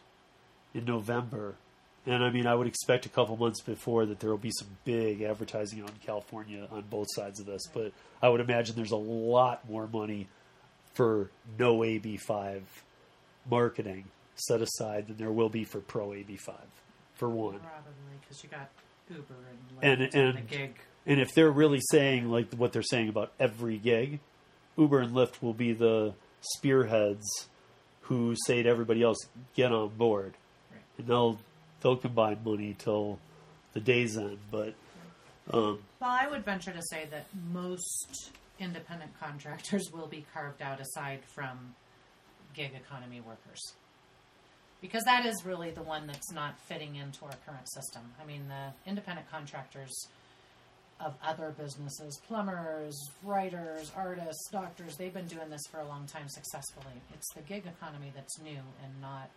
Speaker 1: in November, and I mean I would expect a couple months before that there will be some big advertising on California on both sides of this, but I would imagine there's a lot more money for no AB5 marketing set aside than there will be for pro AB5 for one.
Speaker 2: Probably because you got Uber and
Speaker 1: And-
Speaker 2: Lyft and,
Speaker 1: and-
Speaker 2: the gig.
Speaker 1: And if they're really saying like what they're saying about every gig, Uber and Lyft will be the spearheads who say to everybody else, "Get on board,"
Speaker 2: Right.
Speaker 1: and they'll they'll combine money till the day's end. But um,
Speaker 2: Well, I would venture to say that most independent contractors will be carved out aside from gig economy workers. Because that is really the one that's not fitting into our current system. I mean, the independent contractors of other businesses, plumbers, writers, artists, doctors, they've been doing this for a long time successfully. It's the gig economy that's new and not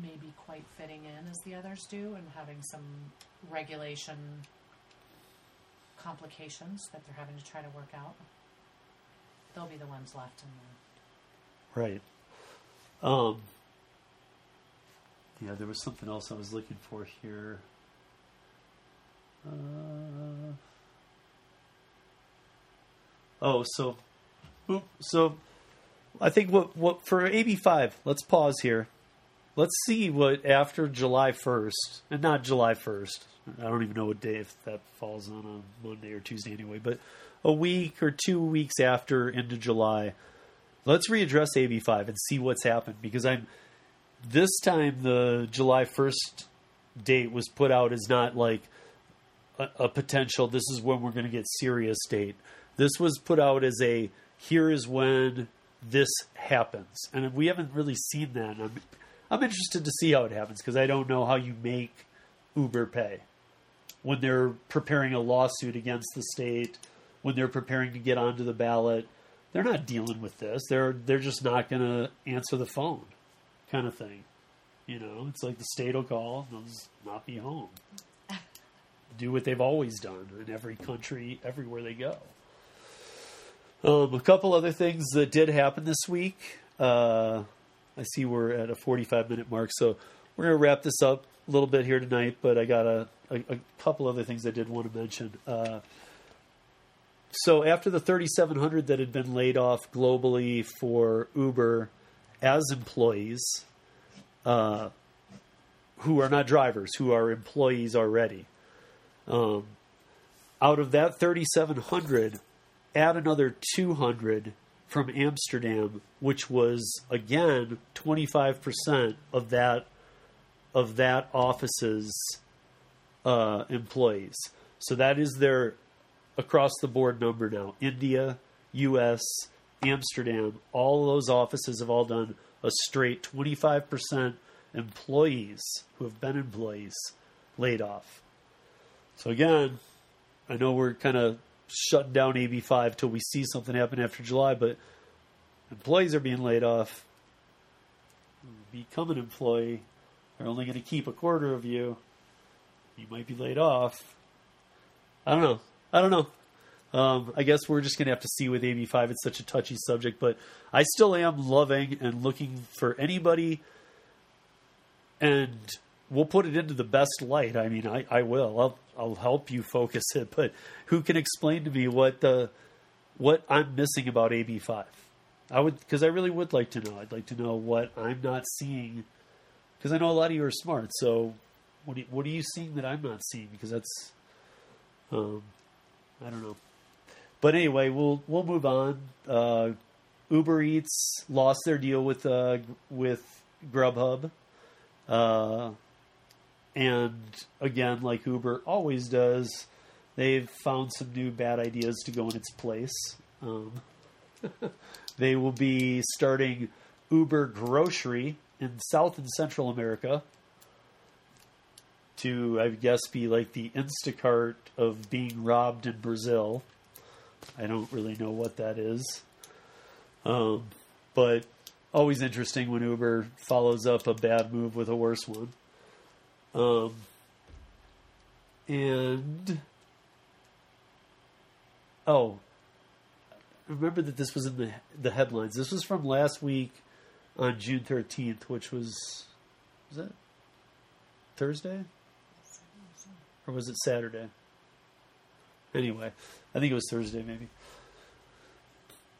Speaker 2: maybe quite fitting in as the others do and having some regulation complications that they're having to try to work out. They'll be the ones left in the
Speaker 1: right, um, yeah, there was something else I was looking for here. Uh, oh, so so I think what what for AB five. Let's pause here. Let's see what after July first, and not July first. I don't even know what day if that falls on a Monday or Tuesday anyway. But a week or two weeks after end of July, let's readdress AB five and see what's happened because I'm this time the July first date was put out as not like a, a potential. This is when we're going to get serious date. This was put out as a here is when this happens, and we haven't really seen that. I'm, I'm interested to see how it happens because I don't know how you make Uber pay when they're preparing a lawsuit against the state, when they're preparing to get onto the ballot. They're not dealing with this. They're they're just not going to answer the phone, kind of thing. You know, it's like the state will call, they'll just not be home. Do what they've always done in every country, everywhere they go. Um, a couple other things that did happen this week. Uh, I see we're at a 45 minute mark, so we're going to wrap this up a little bit here tonight, but I got a, a, a couple other things I did want to mention. Uh, so after the 3,700 that had been laid off globally for Uber as employees, uh, who are not drivers, who are employees already, um, out of that 3,700, add another 200 from Amsterdam, which was again 25% of that of that office's uh, employees. So that is their across the board number now. India, U.S., Amsterdam, all those offices have all done a straight 25% employees who have been employees laid off. So again, I know we're kind of shutting down AB5 till we see something happen after July, but employees are being laid off. Become an employee. They're only going to keep a quarter of you. You might be laid off. I don't know. I don't know. Um, I guess we're just going to have to see with AB5. It's such a touchy subject, but I still am loving and looking for anybody, and we'll put it into the best light. I mean, I, I will. I'll, I'll help you focus it, but who can explain to me what the what I'm missing about AB5? I would because I really would like to know. I'd like to know what I'm not seeing because I know a lot of you are smart. So, what you, what are you seeing that I'm not seeing? Because that's um, I don't know. But anyway, we'll we'll move on. Uh, Uber Eats lost their deal with uh, with Grubhub, uh, and again, like Uber always does, they've found some new bad ideas to go in its place. Um, they will be starting Uber Grocery in South and Central America to, I guess, be like the Instacart of being robbed in Brazil. I don't really know what that is. Um, but always interesting when Uber follows up a bad move with a worse one. Um, and oh, remember that this was in the the headlines. This was from last week on June thirteenth, which was was that Thursday or was it Saturday? Anyway, I think it was Thursday, maybe.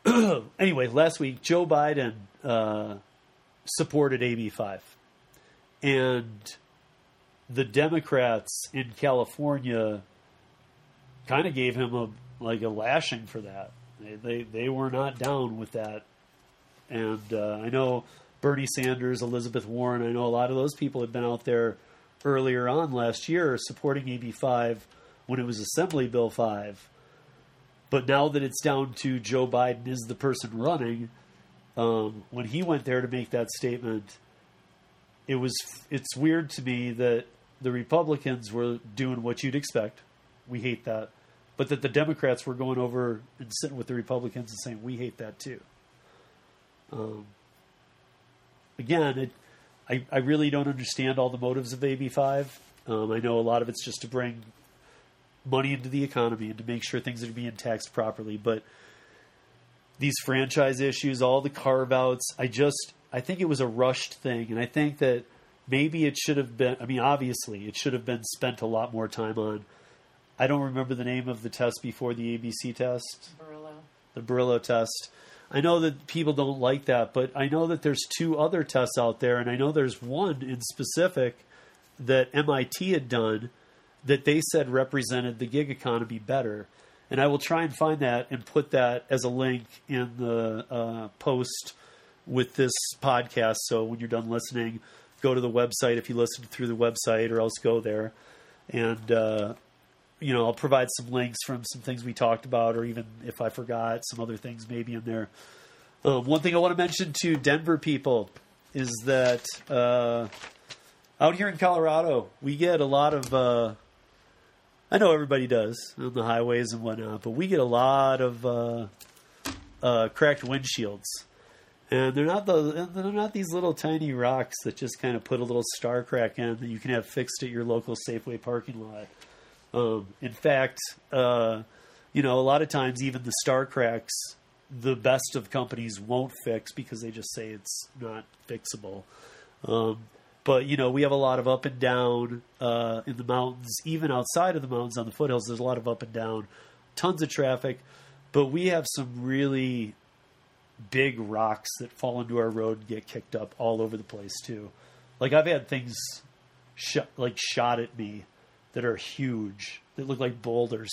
Speaker 1: anyway, last week Joe Biden uh, supported AB5, and the Democrats in California kind of gave him a like a lashing for that. They they, they were not down with that, and uh, I know Bernie Sanders, Elizabeth Warren. I know a lot of those people have been out there earlier on last year supporting AB5 when it was Assembly Bill 5 but now that it's down to Joe Biden is the person running, um, when he went there to make that statement, it was it's weird to me that the Republicans were doing what you'd expect. We hate that, but that the Democrats were going over and sitting with the Republicans and saying we hate that too. Um, again, it, I I really don't understand all the motives of AB five. Um, I know a lot of it's just to bring money into the economy and to make sure things are being taxed properly. But these franchise issues, all the carve outs, I just I think it was a rushed thing, and I think that maybe it should have been. I mean, obviously, it should have been spent a lot more time on. I don't remember the name of the test before the ABC test.
Speaker 2: Borello.
Speaker 1: The Borello test. I know that people don't like that, but I know that there's two other tests out there, and I know there's one in specific that MIT had done that they said represented the gig economy better. And I will try and find that and put that as a link in the uh, post with this podcast. So when you're done listening, go to the website if you listen through the website, or else go there. And, uh, you know, I'll provide some links from some things we talked about, or even if I forgot, some other things maybe in there. Um, one thing I want to mention to Denver people is that uh, out here in Colorado, we get a lot of. Uh, I know everybody does on the highways and whatnot, but we get a lot of uh, uh, cracked windshields, and they're not the they're not these little tiny rocks that just kind of put a little star crack in that you can have fixed at your local Safeway parking lot. Um, in fact, uh, you know, a lot of times even the star cracks, the best of companies won't fix because they just say it's not fixable. Um, but you know, we have a lot of up and down uh, in the mountains, even outside of the mountains on the foothills. There's a lot of up and down, tons of traffic, but we have some really big rocks that fall into our road and get kicked up all over the place too. Like I've had things sh- like shot at me that are huge that look like boulders,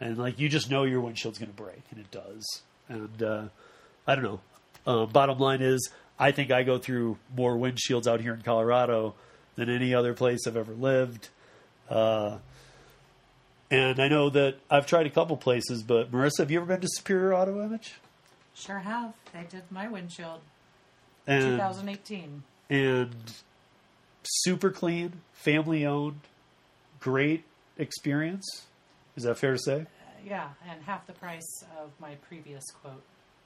Speaker 1: and like you just know your windshield's going to break, and it does. And uh, I don't know. Uh, bottom line is, I think I go through more windshields out here in Colorado than any other place I've ever lived. Uh, and I know that I've tried a couple places, but Marissa, have you ever been to Superior Auto Image?
Speaker 2: Sure have. They did my windshield
Speaker 1: And
Speaker 2: 2018.
Speaker 1: and super clean, family owned, great experience. Is that fair to say?
Speaker 2: Yeah, and half the price of my previous quote.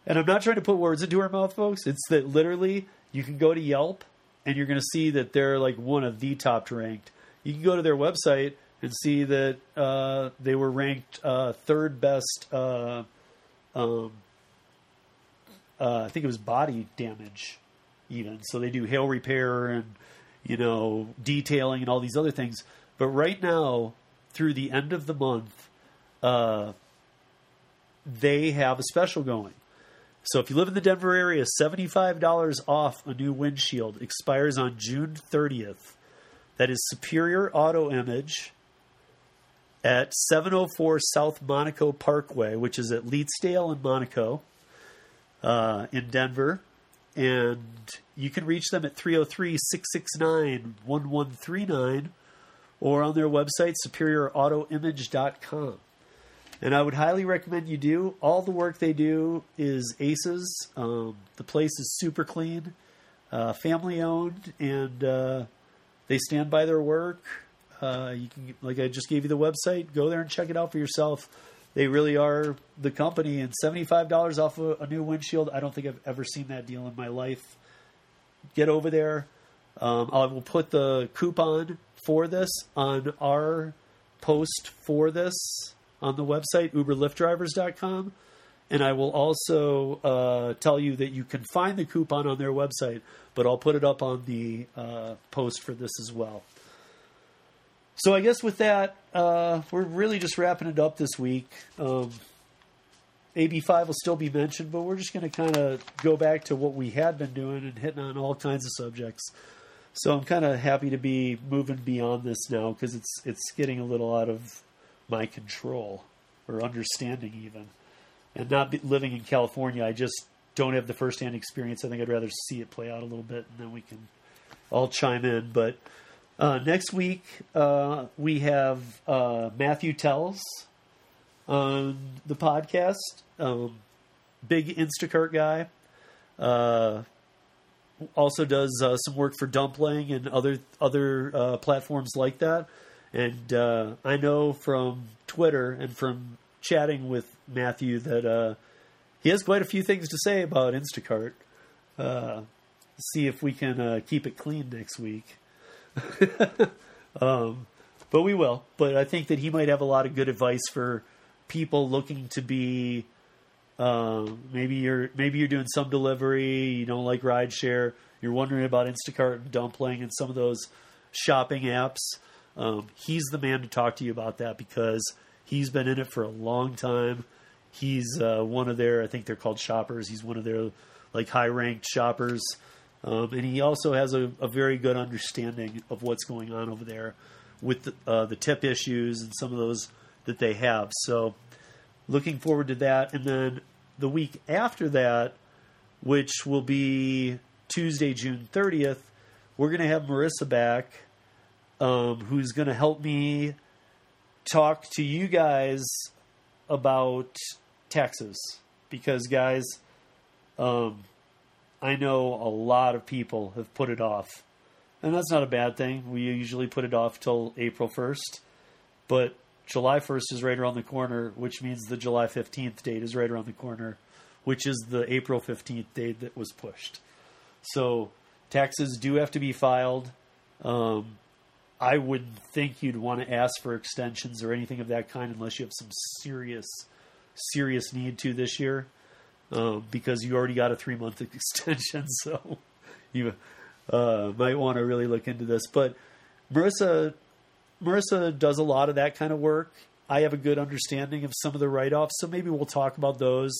Speaker 1: And I'm not trying to put words into her mouth, folks. It's that literally you can go to Yelp and you're going to see that they're like one of the top ranked. You can go to their website and see that uh, they were ranked uh, third best. Uh, um, uh, I think it was body damage, even. So they do hail repair and you know detailing and all these other things. But right now, through the end of the month, uh, they have a special going. So if you live in the Denver area, $75 off a new windshield expires on June 30th. That is Superior Auto Image at 704 South Monaco Parkway, which is at Leetsdale in Monaco uh, in Denver. And you can reach them at 303 669 1139 or on their website, superiorautoimage.com. And I would highly recommend you do. All the work they do is aces. Um, the place is super clean, uh, family owned, and uh, they stand by their work. Uh, you can, like I just gave you the website, go there and check it out for yourself. They really are the company, and seventy-five dollars off a, a new windshield. I don't think I've ever seen that deal in my life. Get over there. Um, I will put the coupon for this on our post for this on the website, uberlyftdrivers.com. And I will also uh, tell you that you can find the coupon on their website, but I'll put it up on the uh, post for this as well. So I guess with that, uh, we're really just wrapping it up this week. Um, AB5 will still be mentioned, but we're just going to kind of go back to what we had been doing and hitting on all kinds of subjects. So I'm kind of happy to be moving beyond this now because it's it's getting a little out of my control or understanding even, and not be, living in California. I just don't have the firsthand experience. I think I'd rather see it play out a little bit, and then we can all chime in. But uh, next week uh, we have uh, Matthew Tells on the podcast. Um, big Instacart guy. Also does uh, some work for Dumpling and other other uh, platforms like that. And uh, I know from Twitter and from chatting with Matthew that uh, he has quite a few things to say about Instacart. Uh, see if we can uh, keep it clean next week. um, but we will. But I think that he might have a lot of good advice for people looking to be um, maybe you're maybe you're doing some delivery, you don't like rideshare, you're wondering about Instacart and Dumpling and some of those shopping apps. Um, he's the man to talk to you about that because he's been in it for a long time. He's uh, one of their, I think they're called shoppers. He's one of their like high ranked shoppers, um, and he also has a, a, very good understanding of what's going on over there with the, uh, the tip issues and some of those that they have. So looking forward to that. And then the week after that, which will be Tuesday, June 30th, we're going to have Marissa back, um, who's going to help me talk to you guys about taxes. Because, guys, um, I know a lot of people have put it off. And that's not a bad thing. We usually put it off till April 1st. But July 1st is right around the corner, which means the July 15th date is right around the corner, which is the April 15th date that was pushed. So taxes do have to be filed. Um, I would think you'd want to ask for extensions or anything of that kind unless you have some serious, serious need to this year, um, because you already got a three month extension. So you uh, might want to really look into this. But Marissa, Marissa does a lot of that kind of work. I have a good understanding of some of the write offs, so maybe we'll talk about those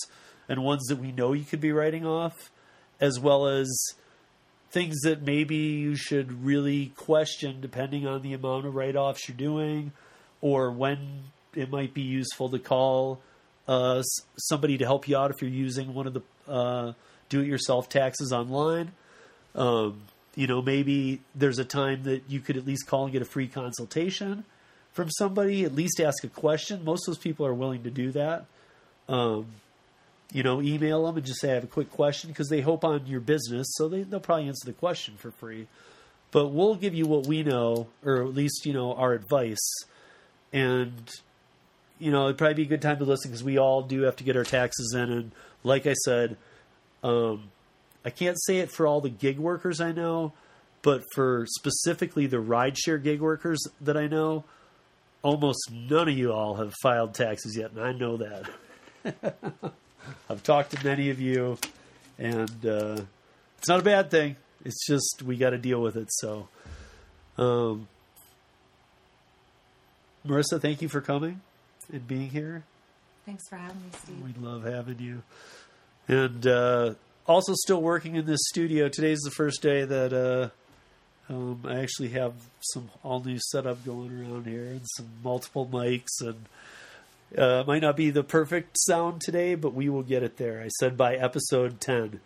Speaker 1: and ones that we know you could be writing off, as well as things that maybe you should really question depending on the amount of write offs you're doing or when it might be useful to call uh, somebody to help you out if you're using one of the uh, do it yourself taxes online. Um, you know, maybe there's a time that you could at least call and get a free consultation from somebody, at least ask a question. Most of those people are willing to do that. Um, you know, email them and just say, I have a quick question because they hope on your business. So they, they'll probably answer the question for free. But we'll give you what we know, or at least, you know, our advice. And, you know, it'd probably be a good time to listen because we all do have to get our taxes in. And like I said, um, I can't say it for all the gig workers I know, but for specifically the rideshare gig workers that I know, almost none of you all have filed taxes yet, and I know that. I've talked to many of you, and uh, it's not a bad thing. It's just we got to deal with it. So, um, Marissa, thank you for coming and being here.
Speaker 2: Thanks for having me, Steve.
Speaker 1: We love having you. And uh, also, still working in this studio. Today's the first day that uh, um, I actually have some all new setup going around here and some multiple mics and uh, might not be the perfect sound today, but we will get it there. I said by episode 10.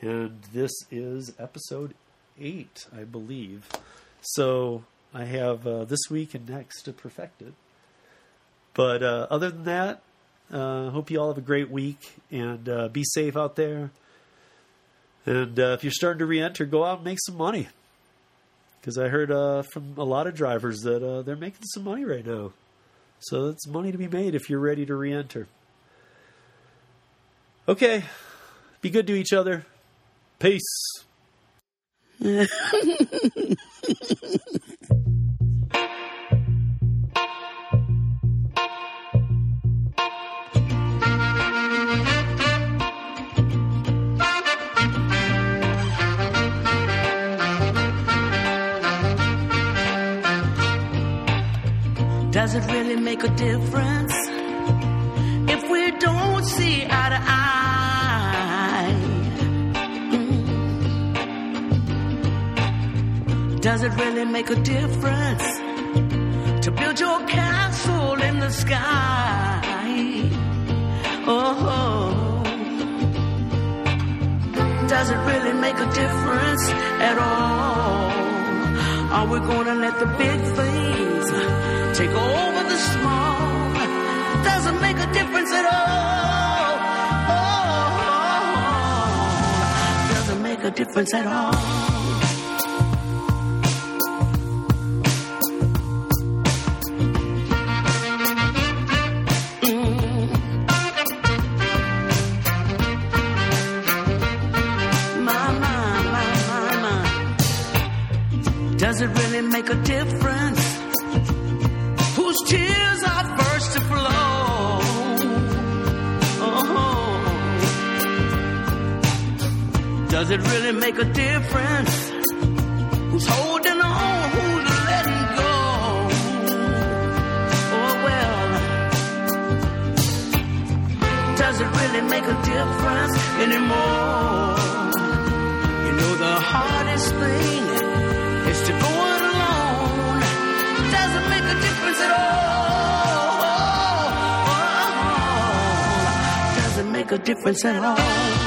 Speaker 1: And this is episode 8, I believe. So I have uh, this week and next to perfect it. But uh, other than that, uh, hope you all have a great week and uh, be safe out there. And uh, if you're starting to re enter, go out and make some money. Because I heard uh, from a lot of drivers that uh, they're making some money right now. So it's money to be made if you're ready to re enter. Okay. Be good to each other. Peace.
Speaker 3: Does it really make a difference if we don't see eye to eye? Mm. Does it really make a difference to build your castle in the sky? Oh, does it really make a difference at all? Are we gonna let the big difference at all. A difference? Who's holding on? Who's letting go? Oh well. Does it really make a difference anymore? You know the hardest thing is to go it alone. Doesn't make a difference at all. Uh-uh. Doesn't make a difference at all.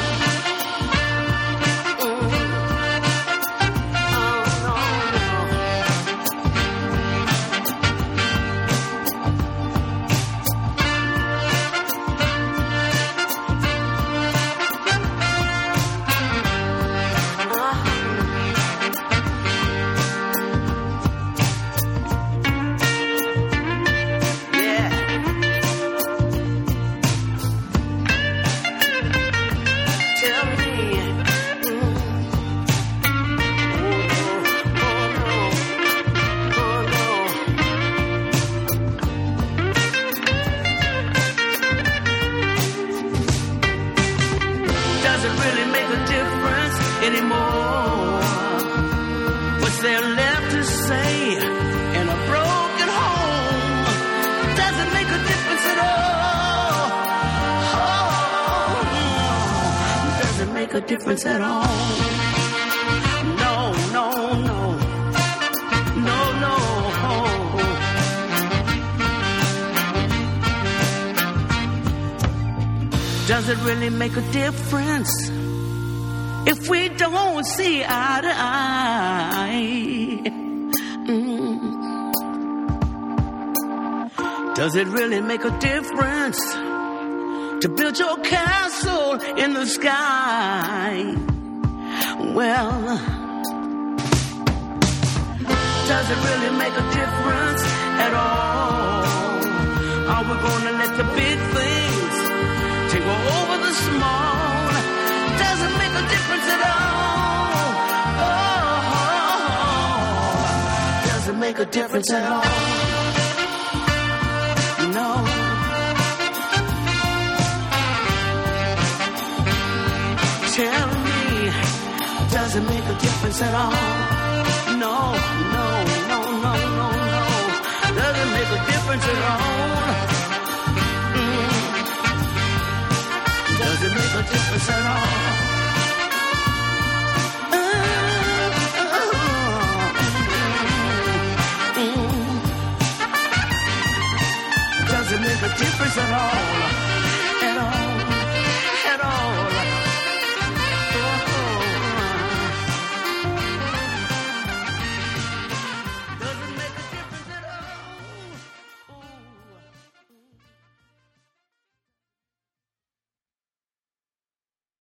Speaker 3: Make a difference at all. No, no, no. No, no. Does it really make a difference if we don't see eye to eye? Mm. Does it really make a difference to build your castle in the sky? Well, does it really make a difference at all? Are we gonna let the big things take over the small? Doesn't make a difference at all. Oh, doesn't make a difference at all. doesn't make a difference at all. No, no, no, no, no, no, doesn't make a difference at all. Mm. Doesn't make a difference at all. Mm. Mm. Doesn't make a difference at all.